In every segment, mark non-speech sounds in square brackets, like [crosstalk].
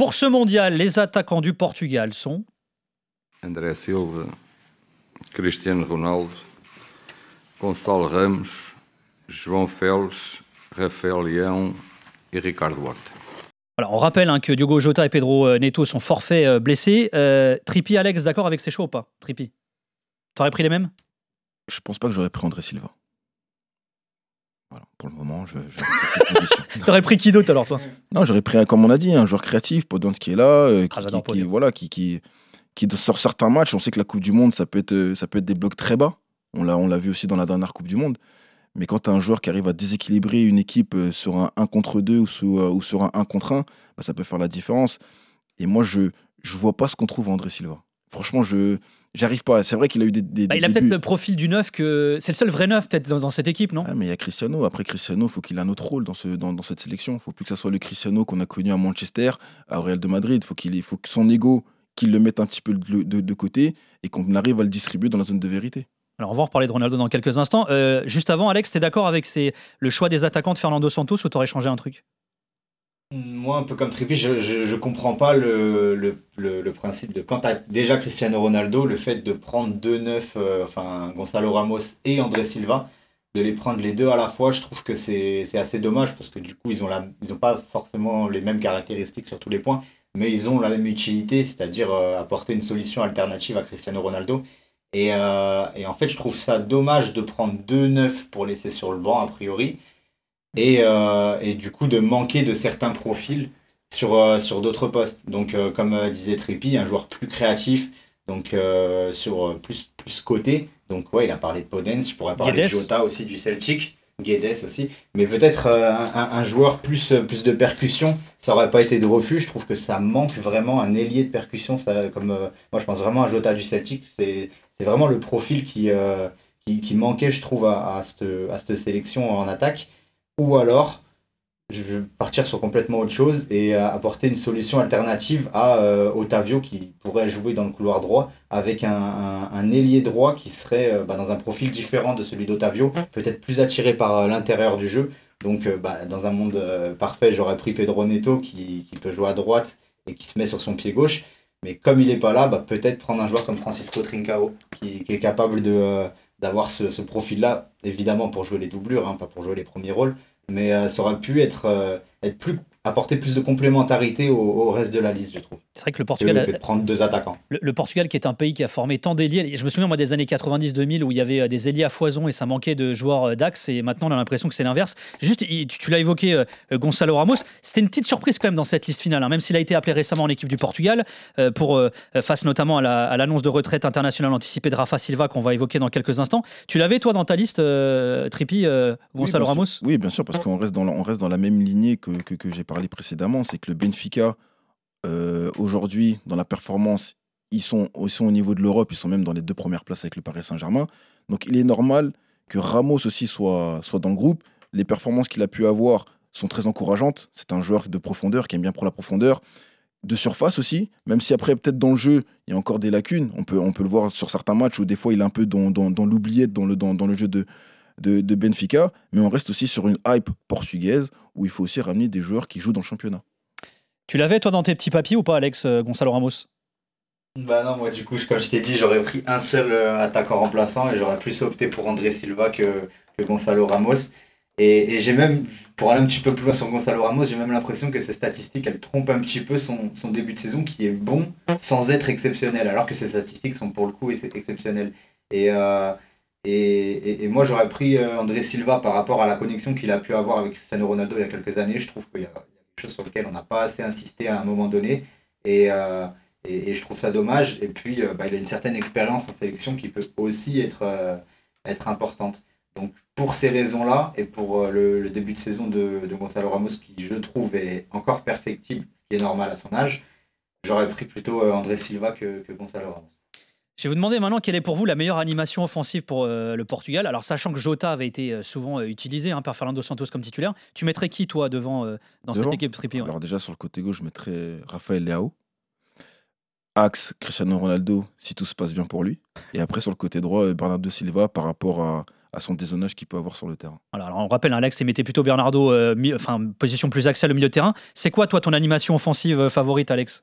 Pour ce mondial, les attaquants du Portugal sont André Silva, Cristiano Ronaldo, Gonçalo Ramos, João Félix, Rafael Leão et Ricardo Horta. Alors, on rappelle hein, que Diogo Jota et Pedro euh, Neto sont forfaits euh, blessés. Euh, Trippi, Alex, d'accord avec ces choix ou pas? Trippi T'aurais pris les mêmes? Je pense pas que j'aurais pris André Silva. Voilà, pour le moment, je. je [laughs] T'aurais pris qui d'autre alors, toi? Non, j'aurais pris, comme on a dit, un joueur créatif, Podence qui est là, euh, qui, Ah, qui- qui- voilà, qui, qui, qui, sur certains matchs, on sait que la Coupe du Monde, ça peut être, euh, ça peut être des blocs très bas. On l'a, on l'a vu aussi dans la dernière Coupe du Monde. Mais quand tu as un joueur qui arrive à déséquilibrer une équipe euh, sur un 1 contre 2 ou sur, euh, ou sur un 1 contre 1, bah, ça peut faire la différence. Et moi, je je vois pas ce qu'on trouve à André Silva. Franchement, je j'arrive pas. C'est vrai qu'il a eu des, des, Bah, des Il a peut-être le profil du neuf que. C'est le seul vrai neuf, peut-être, dans, dans cette équipe, non? Ah, mais il y a Cristiano. Après Cristiano, il faut qu'il ait un autre rôle dans, ce, dans, dans cette sélection. Il faut plus que ça soit le Cristiano qu'on a connu à Manchester, à Real de Madrid. Faut qu'il faut que son ego, qu'il le mette un petit peu de, de- de côté et qu'on arrive à le distribuer dans la zone de vérité. Alors, on va en reparler de Ronaldo dans quelques instants. Euh, juste avant, Alex, t'es d'accord avec ces- le choix des attaquants de Fernando Santos ou t'aurais changé un truc? Moi, un peu comme Trippi, je, je, je comprends pas le, le, le, principe de quand tu as déjà Cristiano Ronaldo, le fait de prendre deux neufs, euh, enfin Gonzalo Ramos et André Silva, de les prendre les deux à la fois, je trouve que c'est assez dommage parce que du coup, ils ont, la, ils pas forcément les mêmes caractéristiques sur tous les points, mais ils ont la même utilité, c'est-à-dire euh, apporter une solution alternative à Cristiano Ronaldo. Et, euh, et en fait, je trouve ça dommage de prendre deux neufs pour laisser sur le banc, a priori et, euh, et du coup de manquer de certains profils sur, euh, sur d'autres postes. Donc, euh, comme disait Trippi, un joueur plus créatif, donc sur plus, plus côté. Donc, ouais, il a parlé de Podence, je pourrais parler Guedes. de Jota aussi du Celtic, Guedes aussi, mais peut-être euh, un, joueur plus, plus de percussion, ça aurait pas été de refus. Je trouve que ça manque vraiment un ailier de percussion. Ça, comme, euh, moi, je pense vraiment à Jota du Celtic, c'est c'est vraiment le profil qui, euh, qui, qui manquait, je trouve, à, à cette, à cette sélection en attaque. Ou alors, je vais partir sur complètement autre chose et euh, apporter une solution alternative à euh, Otavio qui pourrait jouer dans le couloir droit avec un, un, ailier droit qui serait euh, bah, dans un profil différent de celui d'Otavio, peut-être plus attiré par l'intérieur du jeu. Donc, bah, dans un monde parfait, j'aurais pris Pedro Neto qui, qui peut jouer à droite et qui se met sur son pied gauche. Mais comme il n'est pas là, bah, peut-être prendre un joueur comme Francisco Trincao qui, est capable de, d'avoir ce, ce profil-là, évidemment pour jouer les doublures, hein, pas pour jouer les premiers rôles, mais euh, ça aurait pu être, euh, être plus, apporter plus de complémentarité au, au reste de la liste, je trouve, C'est vrai que le que, Portugal, a- que de prendre deux attaquants. le, le Portugal qui est un pays qui a formé tant d'ailiers. Je me souviens moi des années 90-2000 où il y avait euh, des ailiers à foison et ça manquait de joueurs euh, d'axe. Et maintenant on a l'impression que c'est l'inverse. Juste, tu, tu l'as évoqué, euh, Gonzalo Ramos. C'était une petite surprise quand même dans cette liste finale, hein, même s'il a été appelé récemment en équipe du Portugal euh, pour euh, face notamment à la- à l'annonce de retraite internationale anticipée de Rafa Silva qu'on va évoquer dans quelques instants. Tu l'avais toi dans ta liste, euh, Trippi, euh, Gonzalo oui, Ramos sûr. Oui, bien sûr, parce qu'on reste dans la, on reste dans la même lignée que, que, que j'ai parlé précédemment. C'est que le Benfica, euh, aujourd'hui, dans la performance, ils sont, ils sont au niveau de l'Europe, ils sont même dans les deux premières places avec le Paris Saint-Germain. Donc il est normal que Ramos aussi soit, soit dans le groupe. Les performances qu'il a pu avoir sont très encourageantes. C'est un joueur de profondeur qui aime bien pour la profondeur. De surface aussi, même si après, peut-être dans le jeu, il y a encore des lacunes. On peut, on peut le voir sur certains matchs où des fois il est un peu dans, dans, dans l'oubliette dans le, dans, dans le jeu de, de, de Benfica, mais on reste aussi sur une hype portugaise où il faut aussi ramener des joueurs qui jouent dans le championnat. Tu l'avais toi dans tes petits papiers ou pas, Alex euh, Gonzalo Ramos? Bah non, moi du coup, comme je t'ai dit, j'aurais pris un seul euh, attaquant remplaçant et j'aurais plus opté pour André Silva que, que Gonzalo Ramos. Et, et j'ai même, pour aller un petit peu plus loin sur Gonzalo Ramos, j'ai même l'impression que ces statistiques, elles trompent un petit peu son, son début de saison qui est bon sans être exceptionnel, alors que ces statistiques sont pour le coup ex- exceptionnelles. Et, euh, et, moi, j'aurais pris euh, André Silva par rapport à la connexion qu'il a pu avoir avec Cristiano Ronaldo il y a quelques années. Je trouve qu'il y, a quelque chose sur lequel on n'a pas assez insisté à un moment donné. Et, euh, je trouve ça dommage. Et puis, euh, bah, il a une certaine expérience en sélection qui peut aussi être, être importante. Donc, pour ces raisons-là, et pour le, début de saison de, Gonzalo Ramos, qui je trouve est encore perfectible, ce qui est normal à son âge, j'aurais pris plutôt André Silva que Gonzalo Ramos. Je vais vous demander maintenant quelle est pour vous la meilleure animation offensive pour euh, le Portugal. Alors, sachant que Jota avait été euh, souvent euh, utilisé hein, par Fernando Santos comme titulaire, tu mettrais qui, toi, devant dans Devant cette équipe Trippi ouais? Alors déjà sur le côté gauche, je mettrais Raphaël Leao. Axe, Cristiano Ronaldo, si tout se passe bien pour lui. Et après sur le côté droit, Bernardo Silva par rapport à, à son dézonage qu'il peut avoir sur le terrain. alors on rappelle, Alex, il mettait plutôt Bernardo, enfin, position plus axiale au milieu de terrain. C'est quoi, toi, ton animation offensive favorite, Alex?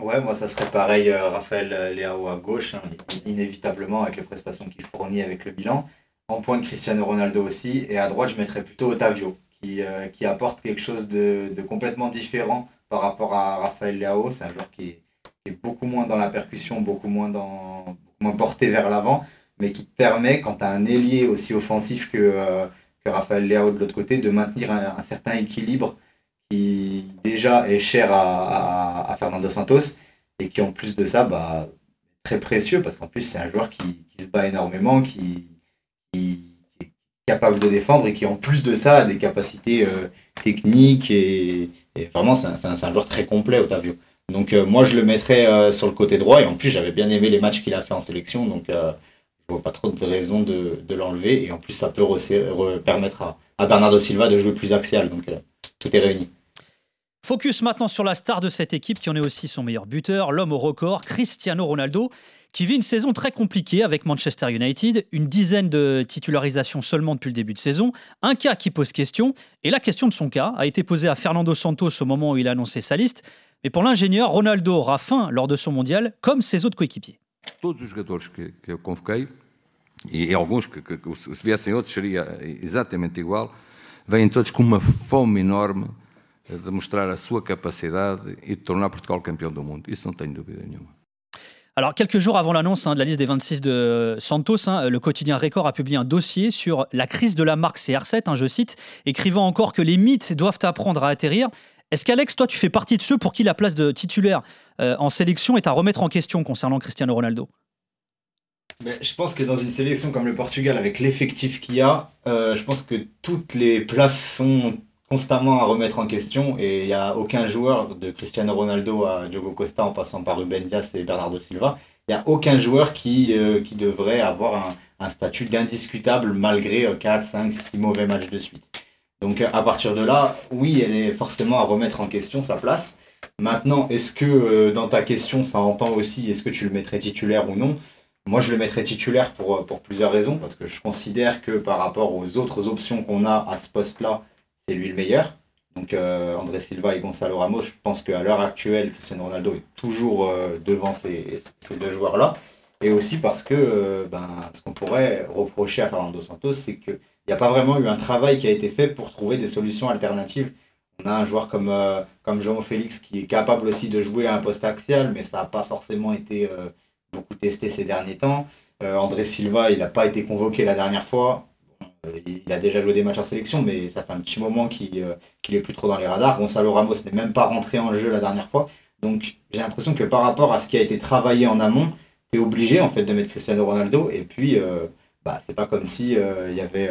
Ouais, moi, ça serait pareil, Raphaël Léao à gauche, hein, inévitablement, avec les prestations qu'il fournit avec le bilan. En point de Cristiano Ronaldo aussi. Et à droite, je mettrais plutôt Otavio, qui, qui apporte quelque chose de, de complètement différent par rapport à Raphaël Leao. C'est un joueur qui est, beaucoup moins dans la percussion, beaucoup moins, dans, moins porté vers l'avant, mais qui te permet, quand tu as un ailier aussi offensif que, euh, que Raphaël Leao de l'autre côté, de maintenir un, certain équilibre qui déjà est cher à, à, Fernando Santos et qui en plus de ça, bah, très précieux parce qu'en plus c'est un joueur qui, qui, se bat énormément, qui, qui, est capable de défendre et qui en plus de ça a des capacités euh, techniques et, et vraiment, c'est un, un, joueur très complet, Otavio. Donc euh, moi, je le mettrais euh, sur le côté droit. Et en plus, j'avais bien aimé les matchs qu'il a fait en sélection. Donc je vois pas trop de raison de, de l'enlever. Et en plus, ça peut permettre à, à, Bernardo Silva de jouer plus axial. Donc tout est réuni. Focus maintenant sur la star de cette équipe qui en est aussi son meilleur buteur, l'homme au record, Cristiano Ronaldo qui vit une saison très compliquée avec Manchester United, une dizaine de titularisations seulement depuis le début de saison, un cas qui pose question, et la question de son cas a été posée à Fernando Santos au moment où il a annoncé sa liste, mais pour l'ingénieur, Ronaldo aura faim lors de son mondial, comme ses autres coéquipiers. Todos os jogadores que, que eu convoquei, e, e alguns que, que, que se viessem outros seria exatamente igual, vêm todos com uma fome enorme de mostrar a sua capacidade e de Portugal campeão do mundo. Alors, quelques jours avant l'annonce hein, de la liste des 26 de Santos, hein, le quotidien Record a publié un dossier sur la crise de la marque CR7, hein, je cite, écrivant encore que les mythes doivent apprendre à atterrir. Est-ce qu'Alex, toi, tu fais partie de ceux pour qui la place de titulaire euh, en sélection est à remettre en question concernant Cristiano Ronaldo? Je pense que dans une sélection comme le Portugal, avec l'effectif qu'il y a, euh, je pense que toutes les places sont constamment à remettre en question et il n'y a aucun joueur de Cristiano Ronaldo à Diogo Costa en passant par Ruben Dias et Bernardo Silva, il n'y a aucun joueur qui, euh, qui devrait avoir un, un statut d'indiscutable malgré 4, 5, 6 mauvais matchs de suite. Donc à partir de là, oui, elle est forcément à remettre en question sa place. Maintenant, est-ce que euh, dans ta question, ça entend aussi, est-ce que tu le mettrais titulaire ou non? Moi, je le mettrais titulaire pour, pour plusieurs raisons, parce que je considère que par rapport aux autres options qu'on a à ce poste-là, c'est lui le meilleur. Donc euh, André Silva et Gonzalo Ramos, je pense qu'à l'heure actuelle, Cristiano Ronaldo est toujours euh, devant ces, ces deux joueurs-là. Et aussi parce que euh, ben, ce qu'on pourrait reprocher à Fernando Santos, c'est qu'il n'y a pas vraiment eu un travail qui a été fait pour trouver des solutions alternatives. On a un joueur comme, comme João Félix qui est capable aussi de jouer à un poste axial, mais ça n'a pas forcément été beaucoup testé ces derniers temps. André Silva, il n'a pas été convoqué la dernière fois. Euh, il a déjà joué des matchs en sélection, mais ça fait un petit moment qu'il euh, est plus trop dans les radars. Gonzalo Ramos n'est même pas rentré en jeu la dernière fois. Donc j'ai l'impression que par rapport à ce qui a été travaillé en amont, tu es obligé en fait de mettre Cristiano Ronaldo. Et puis, euh, bah, c'est pas comme si il y avait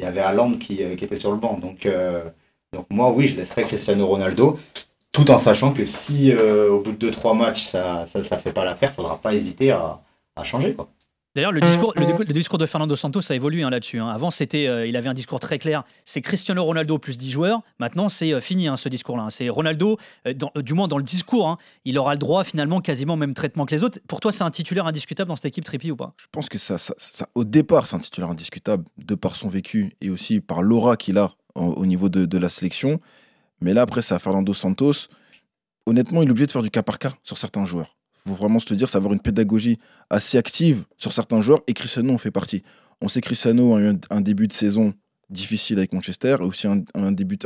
y avait qui, était sur le banc. Donc, donc moi, oui, je laisserais Cristiano Ronaldo, tout en sachant que si au bout de 2-3 matchs, ça ne ça, fait pas l'affaire, il ne faudra pas hésiter à, à changer. Quoi. D'ailleurs, le discours, le, discours de Fernando Santos a évolué hein, là-dessus. Hein. Avant, c'était, euh, il avait un discours très clair. C'est Cristiano Ronaldo plus 10 joueurs. Maintenant, c'est euh, fini hein, ce discours-là. C'est Ronaldo, euh, du moins dans le discours, il aura le droit finalement quasiment au même traitement que les autres. Pour toi, c'est un titulaire indiscutable dans cette équipe Trippy ou pas? Je pense que ça, ça, au départ, c'est un titulaire indiscutable de par son vécu et aussi par l'aura qu'il a au, niveau de, de, la sélection. Mais là, après, à Fernando Santos. Honnêtement, il est obligé de faire du cas par cas sur certains joueurs faut vraiment se le dire, ça va avoir une pédagogie assez active sur certains joueurs et Cristiano en fait partie. On sait que Cristiano a eu un, début de saison difficile avec Manchester aussi un, début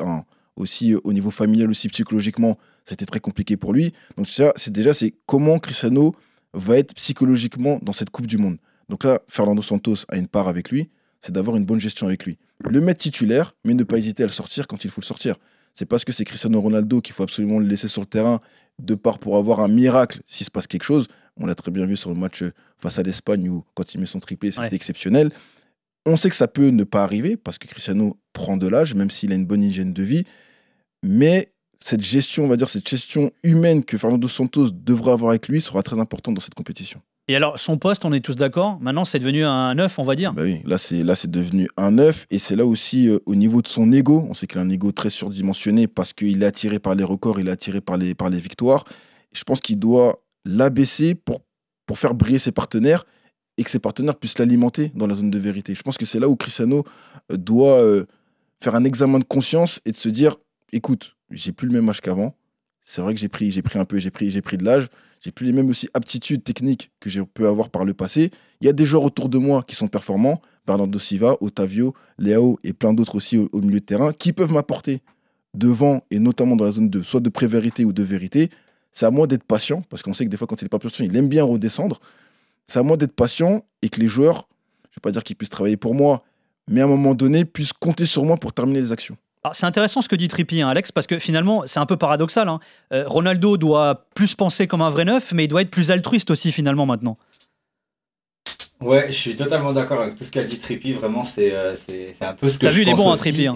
aussi au niveau familial aussi psychologiquement ça a été très compliqué pour lui. Donc c'est déjà c'est comment Cristiano va être psychologiquement dans cette Coupe du Monde. Donc là Fernando Santos a une part avec lui, c'est d'avoir une bonne gestion avec lui. Le mettre titulaire mais ne pas hésiter à le sortir quand il faut le sortir. C'est parce que c'est Cristiano Ronaldo qu'il faut absolument le laisser sur le terrain de part pour avoir un miracle s'il se passe quelque chose. On l'a très bien vu sur le match face à l'Espagne où quand il met son triplé, c'est exceptionnel. On sait que ça peut ne pas arriver parce que Cristiano prend de l'âge, même s'il a une bonne hygiène de vie. Mais cette gestion, on va dire, cette gestion humaine que Fernando Santos devrait avoir avec lui sera très importante dans cette compétition. Et alors, son poste, on est tous d'accord. Maintenant, c'est devenu un 9, on va dire. Bah oui, là, c'est devenu un 9. Et c'est là aussi, euh, au niveau de son ego, on sait qu'il a un ego très surdimensionné parce qu'il est attiré par les records, il est attiré par les, par les victoires. je pense qu'il doit l'abaisser pour, pour faire briller ses partenaires et que ses partenaires puissent l'alimenter dans la zone de vérité. Je pense que c'est là où Cristiano euh, doit euh, faire un examen de conscience et de se dire écoute, j'ai plus le même âge qu'avant. C'est vrai que j'ai pris, j'ai pris un peu, j'ai pris, j'ai pris de l'âge. J'ai plus les mêmes aussi aptitudes techniques que j'ai pu avoir par le passé. Il y a des joueurs autour de moi qui sont performants, Bernardo Silva, Otavio, Léo et plein d'autres aussi au, milieu de terrain, qui peuvent m'apporter devant et notamment dans la zone de soit de pré-vérité ou de vérité. C'est à moi d'être patient, parce qu'on sait que des fois, quand il n'est pas patient, il aime bien redescendre. C'est à moi d'être patient et que les joueurs, je ne vais pas dire qu'ils puissent travailler pour moi, mais à un moment donné, puissent compter sur moi pour terminer les actions. C'est intéressant ce que dit Trippi, hein, Alex, parce que finalement, c'est un peu paradoxal. Hein. Euh, Ronaldo doit plus penser comme un vrai neuf, mais il doit être plus altruiste aussi finalement maintenant. Ouais, je suis totalement d'accord avec tout ce qu'a dit Trippi. Vraiment, c'est euh, un peu ce que T'as vu, il est bon, hein, Trippi. Hein.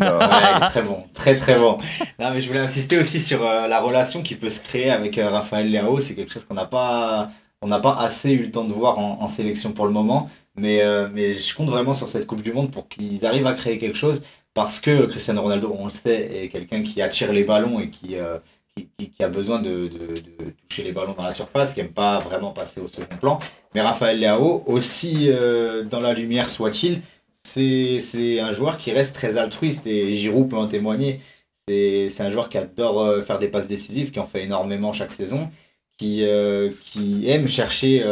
Euh, [laughs] très bon, très très bon. Non, mais je voulais insister aussi sur la relation qui peut se créer avec Raphaël Leao. C'est quelque chose qu'on n'a pas, on n'a pas assez eu le temps de voir en, en sélection pour le moment. Mais, mais je compte vraiment sur cette Coupe du Monde pour qu'ils arrivent à créer quelque chose parce que Cristiano Ronaldo, on le sait, est quelqu'un qui attire les ballons et qui, euh, qui, a besoin de, toucher les ballons dans la surface, qui n'aime pas vraiment passer au second plan. Mais Raphaël Leao, aussi euh, dans la lumière soit-il, c'est un joueur qui reste très altruiste et Giroud peut en témoigner. C'est un joueur qui adore euh, faire des passes décisives, qui en fait énormément chaque saison, qui, qui aime chercher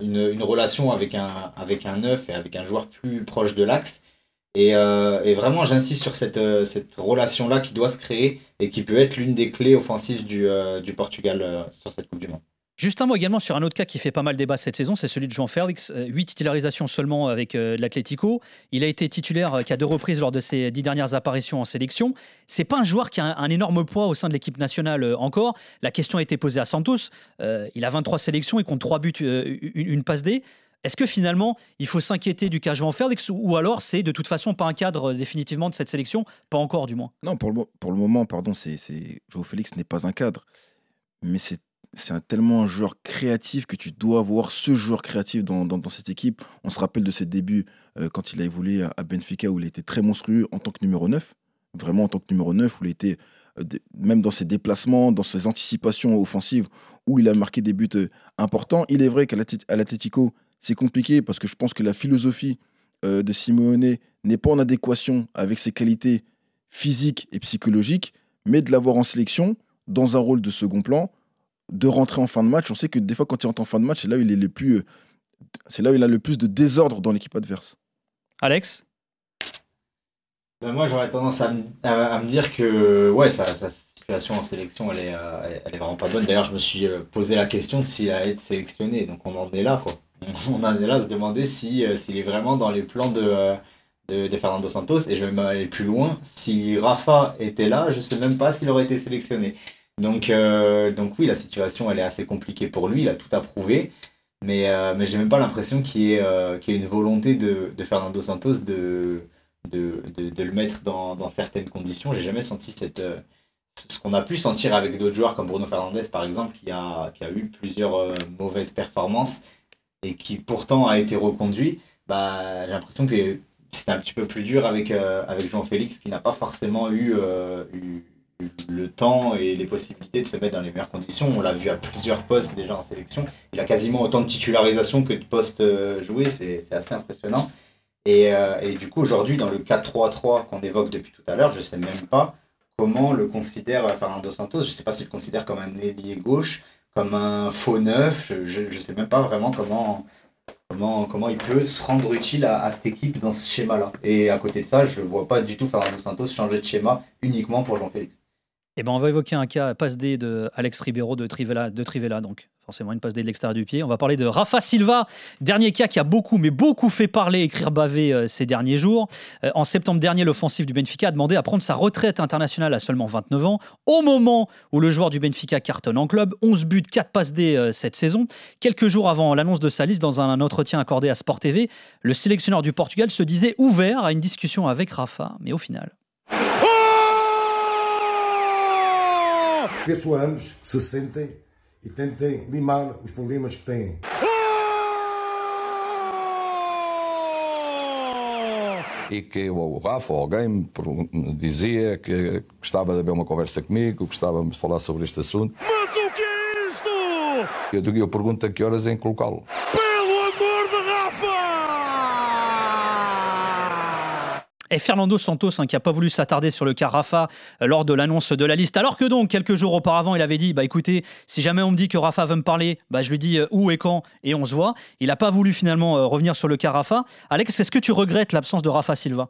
une, une, relation avec un, avec un neuf et avec un joueur plus proche de l'axe euh, et, vraiment, j'insiste sur cette, euh, cette relation-là qui doit se créer et qui peut être l'une des clés offensives du, euh, du Portugal sur cette Coupe du Monde. Juste un mot également sur un autre cas qui fait pas mal débat cette saison, c'est celui de Jean Félix. Huit titularisations seulement avec l'Atlético. Il a été titulaire qu'à deux reprises lors de ses dix dernières apparitions en sélection. C'est pas un joueur qui a un, énorme poids au sein de l'équipe nationale encore. La question a été posée à Santos. il a 23 sélections, il compte 3 buts, une passe D. Est-ce que finalement, il faut s'inquiéter du cas João Félix ou alors c'est de toute façon pas un cadre euh, définitivement de cette sélection? Pas encore, du moins. Non, pour le, moment, pardon, c'est João Félix n'est pas un cadre. Mais c'est c'est tellement un joueur créatif que tu dois avoir ce joueur créatif dans, dans, cette équipe. On se rappelle de ses débuts euh, quand il a évolué à, Benfica où il était très monstrueux en tant que numéro 9. Vraiment en tant que numéro 9, où il était, euh, même dans ses déplacements, dans ses anticipations offensives, où il a marqué des buts importants. Il est vrai qu'à l'Atletico, c'est compliqué parce que je pense que la philosophie euh, de Simeone n'est pas en adéquation avec ses qualités physiques et psychologiques, mais de l'avoir en sélection, dans un rôle de second plan, de rentrer en fin de match. On sait que des fois, quand il rentre en fin de match, c'est là où il est le plus, euh, c'est là où il a le plus de désordre dans l'équipe adverse. Alex? Ben Moi, j'aurais tendance à, me dire que ouais, sa, situation en sélection, elle est, euh, elle est vraiment pas bonne. D'ailleurs, je me suis posé la question de s'il allait être sélectionné. Donc, on en est là, quoi [laughs] on en est là à se demander si, euh, s'il est vraiment dans les plans euh, de, de, Fernando Santos. Et je vais aller plus loin. Si Rafa était là, je ne sais même pas s'il aurait été sélectionné. Donc, euh, donc oui, la situation, elle est assez compliquée pour lui. Il a tout approuvé. Mais, mais j'ai même pas l'impression qu'il y, ait, une volonté de, Fernando Santos de, de, le mettre dans, dans certaines conditions. J'ai jamais senti cette, ce qu'on a pu sentir avec d'autres joueurs comme Bruno Fernandez par exemple, qui a, qui a eu plusieurs mauvaises performances et qui pourtant a été reconduit, bah, j'ai l'impression que c'était un petit peu plus dur avec, euh, avec Jean-Félix qui n'a pas forcément euh, eu, le temps et les possibilités de se mettre dans les meilleures conditions. On l'a vu à plusieurs postes déjà en sélection. Il a quasiment autant de titularisation que de postes euh, joués, c'est assez impressionnant. Et, et, du coup, aujourd'hui, dans le 4-3-3 qu'on évoque depuis tout à l'heure, je ne sais même pas comment le considère Fernando Santos. Je ne sais pas s'il le considère comme un ailier gauche, comme un faux neuf. Je ne sais même pas vraiment comment, comment, il peut se rendre utile à, cette équipe dans ce schéma-là. Et à côté de ça, je ne vois pas du tout Fernando Santos changer de schéma uniquement pour Jean-Félix. Eh ben, on va évoquer un cas passe D de Alex Ribeiro de Trivella, de Trivella donc forcément une passe D de l'extérieur du pied. On va parler de Rafa Silva, dernier cas qui a beaucoup, mais beaucoup fait parler, écrire bavé euh, ces derniers jours. Euh, en septembre dernier, l'offensif du Benfica a demandé à prendre sa retraite internationale à seulement 29 ans, au moment où le joueur du Benfica cartonne en club. 11 buts, 4 passes D euh, cette saison. Quelques jours avant l'annonce de sa liste, dans un entretien accordé à Sport TV, le sélectionneur du Portugal se disait ouvert à une discussion avec Rafa, mais au final. Esses anos se sentem e tentem limar os problemas que têm. E que o Rafa ou alguém me dizia que gostava de haver uma conversa comigo, gostava de falar sobre este assunto. Mas o que é isto? Eu, eu pergunto a que horas em colocá-lo. Et Fernando Santos, hein, qui n'a pas voulu s'attarder sur le cas Rafa euh, lors de l'annonce de la liste. Alors que donc, quelques jours auparavant, il avait dit bah écoutez, si jamais on me dit que Rafa veut me parler, bah, je lui dis euh, où et quand et on se voit. Il n'a pas voulu finalement euh, revenir sur le cas Rafa. Alex, est-ce que tu regrettes l'absence de Rafa Silva?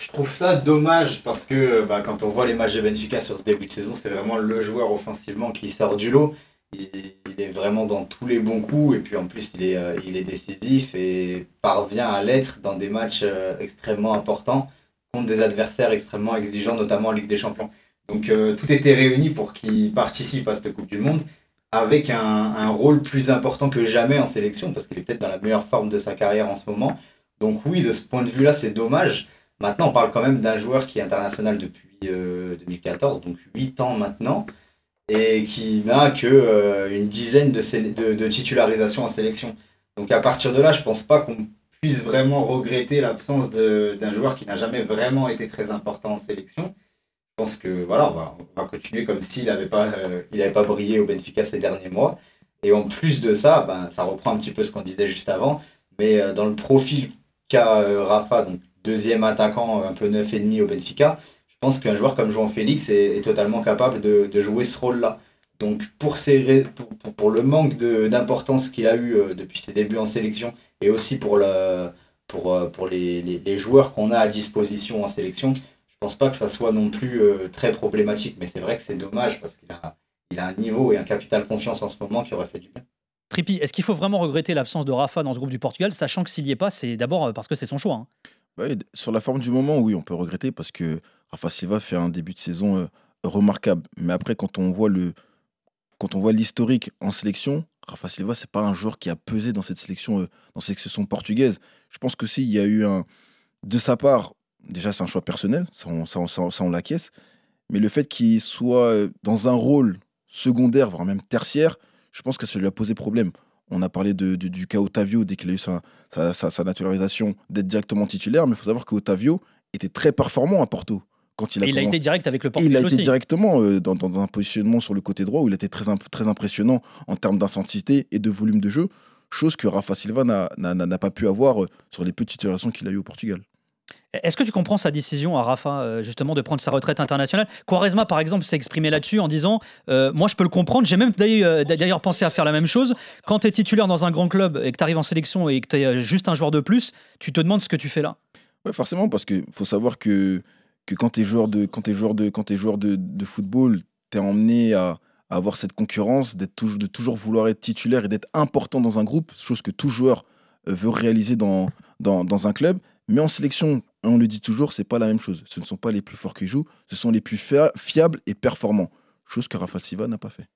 Je trouve ça dommage parce que bah, quand on voit les matchs de Benfica sur ce début de saison, c'est vraiment le joueur offensivement qui sort du lot. Il, est vraiment dans tous les bons coups et puis en plus il est, euh, décisif et parvient à l'être dans des matchs euh, extrêmement importants contre des adversaires extrêmement exigeants, notamment en Ligue des Champions. Donc euh, tout était réuni pour qu'il participe à cette Coupe du Monde avec un, rôle plus important que jamais en sélection parce qu'il est peut-être dans la meilleure forme de sa carrière en ce moment. Donc oui, de ce point de vue-là, c'est dommage. Maintenant, on parle quand même d'un joueur qui est international depuis euh, 2014, donc 8 ans maintenant, et qui n'a que euh, une dizaine de, de, titularisations en sélection. Donc à partir de là, je pense pas qu'on puisse vraiment regretter l'absence d'un joueur qui n'a jamais vraiment été très important en sélection. Je pense que voilà, on va, on va continuer comme s'il n'avait pas, euh, pas brillé au Benfica ces derniers mois. Et en plus de ça, ben, ça reprend un petit peu ce qu'on disait juste avant, mais euh, dans le profil qu'a Rafa, donc deuxième attaquant, un peu neuf et demi au Benfica, je pense qu'un joueur comme João Félix est, est totalement capable de, de jouer ce rôle-là. Donc pour, ces, rais- pour, pour- pour le manque d'importance qu'il a eu euh, depuis ses débuts en sélection et aussi pour, le, pour, euh, pour les, les- les joueurs qu'on a à disposition en sélection, je pense pas que ça soit non plus euh, très problématique. Mais c'est vrai que c'est dommage parce qu'il a, il a un niveau et un capital confiance en ce moment qui aurait fait du bien. Tripi, est-ce qu'il faut vraiment regretter l'absence de Rafa dans ce groupe du Portugal, sachant que s'il n'y est pas, c'est d'abord parce que c'est son choix hein? Ouais, sur la forme du moment, oui, on peut regretter parce que Rafa Silva fait un début de saison remarquable. Mais après, quand on voit le, quand on voit l'historique en sélection, Rafa Silva, c'est pas un joueur qui a pesé dans cette sélection, dans cette sélection portugaise. Je pense que s'il y a eu un, de sa part, déjà c'est un choix personnel, ça on, ça, on- ça on- l'acquiesce. Mais le fait qu'il soit dans un rôle secondaire, voire même tertiaire, je pense que ça lui a posé problème. On a parlé de, du cas Otavio dès qu'il a eu sa, sa, sa- sa naturalisation d'être directement titulaire, mais il faut savoir que Otavio était très performant à Porto. Quand il a, été direct avec le Portugal il a été directement euh, dans, dans un positionnement sur le côté droit où il était très, imp- très impressionnant en termes d'intensité et de volume de jeu, chose que Rafa Silva n'a- pas pu avoir euh, sur les petites titulations qu'il a eues au Portugal. Est-ce que tu comprends sa décision à Rafa, euh, justement, de prendre sa retraite internationale? Quaresma, par exemple, s'est exprimé là-dessus en disant euh, Moi, je peux le comprendre. J'ai même d'ailleurs pensé à faire la même chose. Quand tu es titulaire dans un grand club et que tu arrives en sélection et que tu es juste un joueur de plus, tu te demandes ce que tu fais là. Ouais, forcément, parce qu'il faut savoir que, que quand tu es joueur, de, football, tu es emmené à, avoir cette concurrence, de toujours vouloir être titulaire et d'être important dans un groupe, chose que tout joueur euh, veut réaliser dans, un club. Mais en sélection, on le dit toujours, c'est pas la même chose. Ce ne sont pas les plus forts qui jouent, ce sont les plus fia- fiables et performants, chose que Rafa Silva n'a pas fait.